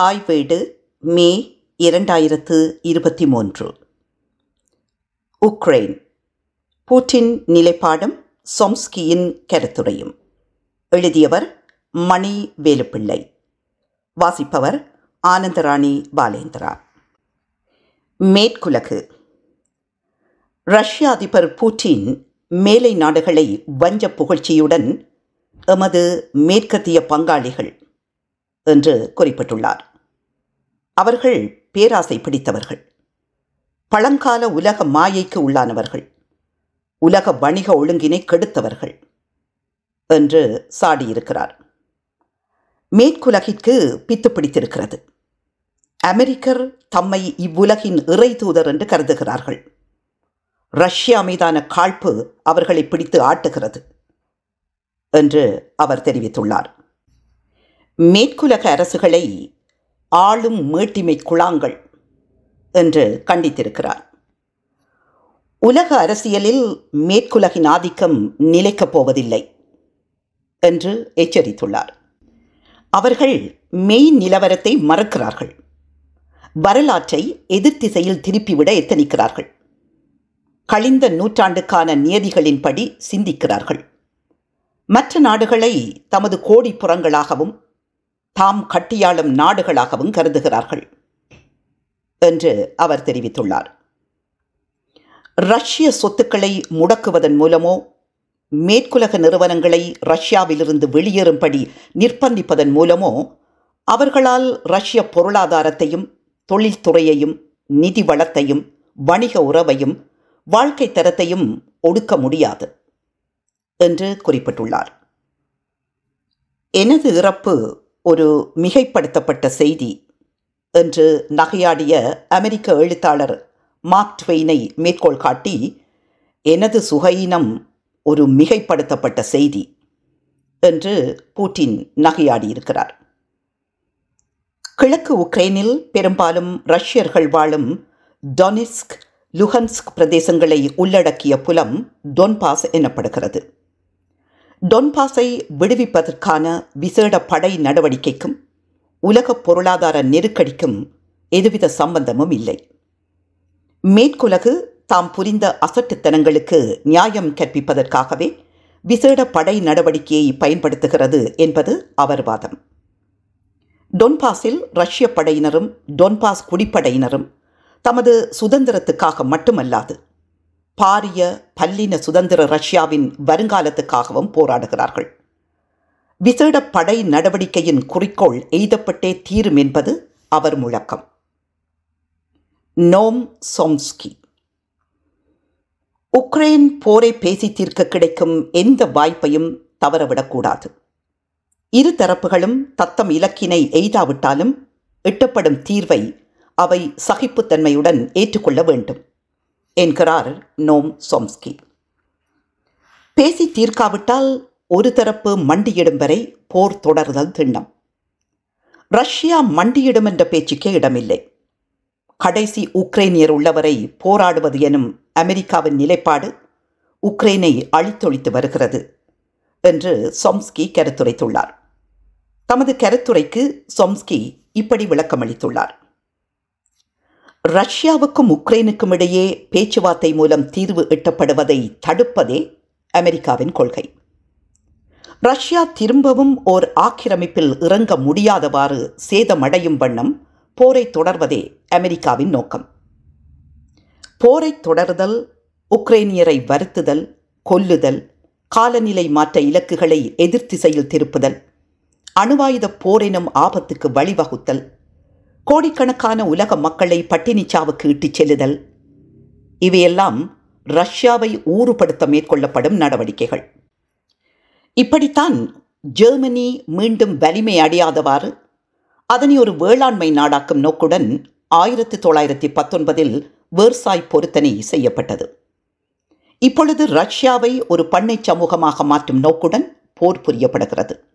தாய் வீடு மே இரண்டாயிரத்து இருபத்தி மூன்று உக்ரைன். பூட்டின் நிலைப்பாடும் சோம்ஸ்கியின் கருத்துரையும். எழுதியவர் மணி வேலுப்பிள்ளை. வாசிப்பவர் ஆனந்தராணி பாலேந்திரா. மேற்குலகு. ரஷ்ய அதிபர் பூட்டின் மேலை நாடுகளை வஞ்ச புகழ்ச்சியுடன் எமது மேற்கத்திய பங்காளிகள் என்று குறிப்பிட்டுள்ளார். அவர்கள் பேராசை பிடித்தவர்கள். பழங்கால உலக மாயைக்கு உள்ளானவர்கள். உலக வணிக ஒழுங்கினை கெடுத்தவர்கள் என்று சாடியிருக்கிறார் மேற்குலகிற்கு பித்து பிடித்திருக்கிறது. அமெரிக்கர் தம்மை இவ்வுலகின் இறை தூதர் என்று கருதுகிறார்கள். ரஷ்யா மீதான காழ்ப்பு அவர்களை பிடித்து ஆட்டுகிறது என்று அவர் தெரிவித்துள்ளார். மேற்குலக அரசுகளை ஆளும் மேட்டிமை குழாங்கள் என்று கண்டித்திருக்கிறார். உலக அரசியலில் மேற்குலகின் ஆதிக்கம் நிலைக்கப் போவதில்லை என்று எச்சரித்துள்ளார். அவர்கள் மெய் நிலவரத்தை மறக்கிறார்கள். வரலாற்றை எதிர்த்திசையில் திருப்பிவிட எத்தனிக்கிறார்கள். கழிந்த நூற்றாண்டுக்கான நியதிகளின்படி சிந்திக்கிறார்கள். மற்ற நாடுகளை தமது கோடிப்புறங்களாகவும் தாம் கட்டியாளும் நாடுகளாகவும் கருதுகிறார்கள் என்று அவர் தெரிவித்துள்ளார். ரஷ்ய சொத்துக்களை முடக்குவதன் மூலமோ மேற்குலக நிறுவனங்களை ரஷ்யாவிலிருந்து வெளியேறும்படி நிர்பந்திப்பதன் மூலமோ அவர்களால் ரஷ்ய பொருளாதாரத்தையும் தொழில்துறையையும் நிதி வளத்தையும் வணிக உறவையும் வாழ்க்கை தரத்தையும் ஒடுக்க முடியாது என்று குறிப்பிட்டுள்ளார். எனது இறப்பு ஒரு மிகைப்படுத்தப்பட்ட செய்தி என்று நகையாடிய அமெரிக்க எழுத்தாளர் மார்க் ட்வெயினை மேற்கோள் காட்டி எனது சுகையினம் ஒரு மிகைப்படுத்தப்பட்ட செய்தி என்று பூட்டின் நகையாடியிருக்கிறார். கிழக்கு உக்ரைனில் பெரும்பாலும் ரஷ்யர்கள் வாழும் டொனிஸ்க் லுஹன்ஸ்க் பிரதேசங்களை உள்ளடக்கிய புலம் டொன்பாஸ் எனப்படுகிறது. டொன்பாஸை விடுவிப்பதற்கான விசேட படை நடவடிக்கைக்கும் உலக பொருளாதார நெருக்கடிக்கும் எதுவித சம்பந்தமும் இல்லை. மேற்குலகு தாம் புரிந்த அசட்டுத்தனங்களுக்கு நியாயம் கற்பிப்பதற்காகவே விசேட படை நடவடிக்கையை பயன்படுத்துகிறது என்பது அவர் வாதம் டொன்பாஸில் ரஷ்ய படையினரும் டொன்பாஸ் குடிப்படையினரும் தமது சுதந்திரத்துக்காக மட்டுமல்லாது பாரிய பல்லின சுதந்திர ரஷ்யாவின் வருங்காலத்துக்காகவும் போராடுகிறார்கள். விசேட படை நடவடிக்கையின் குறிக்கோள் எய்தப்பட்டே தீரும் என்பது அவர் முழக்கம். நோம் சோம்ஸ்கி. உக்ரைன் போரை பேசி தீர்க்க கிடைக்கும் எந்த வாய்ப்பையும் தவறவிடக்கூடாது. இரு தரப்புகளும் தத்தம் இலக்கினை எய்தாவிட்டாலும் எட்டப்படும் தீர்வை அவை சகிப்புத்தன்மையுடன் ஏற்றுக்கொள்ள வேண்டும். என்கிறார் நோம் சோம்ஸ்கி. பேசி தீர்க்காவிட்டால் ஒரு தரப்பு மண்டியிடும் வரை போர் தொடர்தல் திண்ணம். ரஷ்யா மண்டியிடும் என்ற பேச்சுக்கே இடமில்லை. கடைசி உக்ரைனியர் உள்ளவரை போராடுவது எனும் அமெரிக்காவின் நிலைப்பாடு உக்ரைனை அழித்தொழித்து வருகிறது என்று சொம்ஸ்கி கருத்துரைத்துள்ளார். தமது கருத்துரைக்கு சோம்ஸ்கி இப்படி விளக்கமளித்துள்ளார். ரஷ்யாவுக்கும் உக்ரைனுக்கும் இடையே பேச்சுவார்த்தை மூலம் தீர்வு எட்டப்படுவதை தடுப்பதே அமெரிக்காவின் கொள்கை. ரஷ்யா திரும்பவும் ஓர் ஆக்கிரமிப்பில் இறங்க முடியாதவாறு சேதமடையும் வண்ணம் போரை தொடர்வதே அமெரிக்காவின் நோக்கம். போரை தொடர்தல் உக்ரைனியரை வருத்துதல் கொல்லுதல் காலநிலை மாற்ற இலக்குகளை எதிர்த்திசையில் திருப்புதல் அணுவாயுத போரெனும் ஆபத்துக்கு வழிவகுத்தல் கோடிக்கணக்கான உலக மக்களை பட்டினிச்சாவுக்கு இட்டுச் செல்லுதல். இவையெல்லாம் ரஷ்யாவை ஊறுபடுத்த மேற்கொள்ளப்படும் நடவடிக்கைகள். இப்படித்தான் ஜெர்மனி மீண்டும் வலிமை அடையாதவாறு அதனை ஒரு வேளாண்மை நாடாக்கும் நோக்குடன் ஆயிரத்தி தொள்ளாயிரத்தி பத்தொன்பதில் வேர்சாய் பொருத்தனை செய்யப்பட்டது. இப்பொழுது ரஷ்யாவை ஒரு பண்ணை சமூகமாக மாற்றும் நோக்குடன் போர் புரியப்படுகிறது.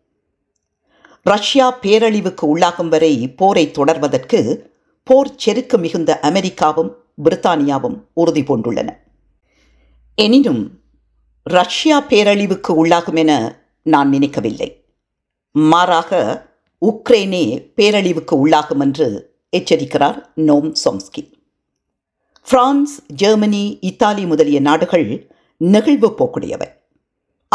ரஷ்யா பேரழிவுக்கு உள்ளாகும் வரை போரை தொடர்வதற்கு போர் செருக்கு மிகுந்த அமெரிக்காவும் பிரித்தானியாவும் உறுதி பூண்டுள்ளன. எனினும் ரஷ்யா பேரழிவுக்கு உள்ளாகும் என நான் நினைக்கவில்லை. மாறாக உக்ரைனே பேரழிவுக்கு உள்ளாகும் என்று எச்சரிக்கிறார் Noam Chomsky. France Germany Italy முதலிய நாடுகள் நெகிழ்வு போக்குடையவை.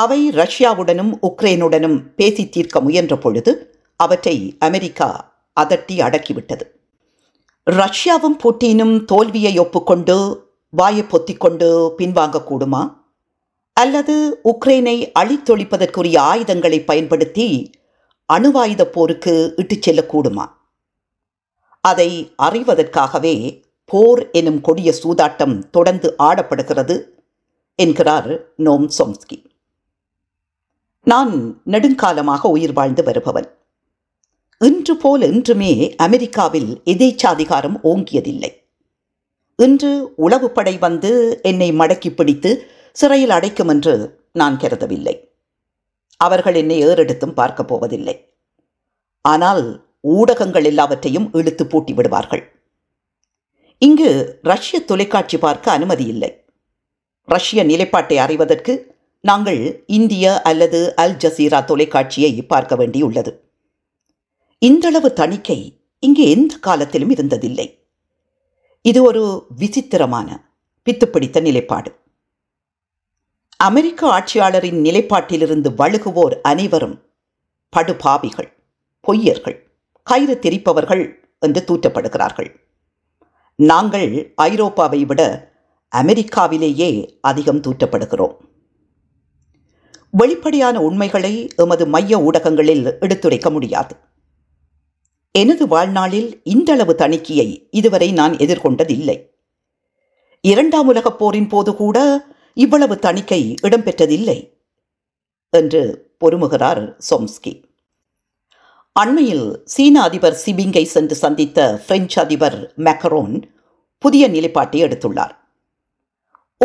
அவை ரஷ்யாவுடனும் உக்ரைனுடனும் பேசி தீர்க்க முயன்ற பொழுது அவற்றை அமெரிக்கா அதட்டி அடக்கிவிட்டது. ரஷ்யாவும் புட்டினும் தோல்வியை ஒப்புக்கொண்டு வாயை பொத்திக்கொண்டு பின்வாங்கக்கூடுமா அல்லது உக்ரைனை அழித்தொழிப்பதற்குரிய ஆயுதங்களை பயன்படுத்தி அணுவாயுத போருக்கு இட்டுச் செல்லக்கூடுமா அதை அறிவதற்காகவே போர் எனும் கொடிய சூதாட்டம் தொடர்ந்து ஆடப்படுகிறது என்கிறார் நோம் சோம்ஸ்கி நான் நெடுங்காலமாக உயிர் வாழ்ந்து வருபவன். இன்று போல் என்றுமே அமெரிக்காவில் எதேச்சாதிகாரம் ஓங்கியதில்லை. இன்று உளவுப்படை வந்து என்னை மடக்கி பிடித்து சிறையில் அடைக்கும் என்று நான் கருதவில்லை. அவர்கள் என்னை ஏறெடுத்தும் பார்க்கப் போவதில்லை. ஆனால் ஊடகங்கள் எல்லாவற்றையும் இழுத்து பூட்டி விடுவார்கள். இங்கு ரஷ்ய தொலைக்காட்சி பார்க்க அனுமதி இல்லை. ரஷ்ய நிலைப்பாட்டை அறிவதற்கு நாங்கள் இந்திய அல்லது அல் ஜசீரா தொலைக்காட்சியை பார்க்க வேண்டியுள்ளது. இந்தளவு தணிக்கை இங்கே எந்த காலத்திலும் இருந்ததில்லை. இது ஒரு விசித்திரமான பித்துப்பிடித்த நிலைப்பாடு. அமெரிக்க ஆட்சியாளரின் நிலைப்பாட்டிலிருந்து வழுகுவோர் அனைவரும் படுபாவிகள் பொய்யர்கள் கயிறு திரிப்பவர்கள் என்று தூற்றப்படுகிறார்கள். நாங்கள் ஐரோப்பாவை விட அமெரிக்காவிலேயே அதிகம் தூற்றப்படுகிறோம். வெளிப்படையான உண்மைகளை எமது மைய ஊடகங்களில் எடுத்துரைக்க முடியாது. எனது வாழ்நாளில் இந்தளவு தணிக்கையை இதுவரை நான் எதிர்கொண்டதில்லை. இரண்டாம் உலகப் போரின் போது கூட இவ்வளவு தணிக்கை இடம்பெற்றதில்லை என்று பொறுமுகிறார் சோம்ஸ்கி. அண்மையில் சீன அதிபர் சிபிங்கை சென்று சந்தித்த பிரெஞ்சு அதிபர் மேக்கரோன் புதிய நிலைப்பாட்டை எடுத்துள்ளார்.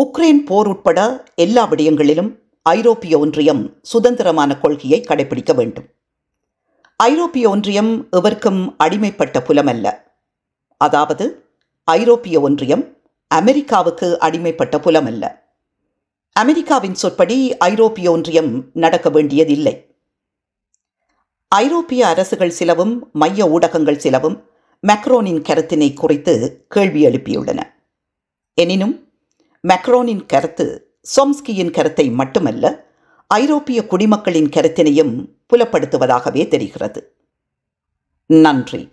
உக்ரைன் போர் உட்பட எல்லா விடயங்களிலும் ஐரோப்பிய ஒன்றியம் சுதந்திரமான கொள்கையை கடைபிடிக்க வேண்டும். ஐரோப்பிய ஒன்றியம் எவருக்கும் அடிமைப்பட்ட புலமல்ல. அதாவது ஐரோப்பிய ஒன்றியம் அமெரிக்காவுக்கு அடிமைப்பட்ட புலமல்ல. அமெரிக்காவின் சொற்படி ஐரோப்பிய ஒன்றியம் நடக்க வேண்டியதில்லை. ஐரோப்பிய அரசுகள் சிலவும் மைய ஊடகங்கள் சிலவும் மெக்ரோனின் கருத்தினை குறித்து கேள்வி எழுப்பியுள்ளன. எனினும் மெக்ரோனின் கருத்து சோம்ஸ்கியின் கருத்தை மட்டுமல்ல ஐரோப்பிய குடிமக்களின் கருத்தினையும் புலப்படுத்துவதாகவே தெரிகிறது. நன்றி.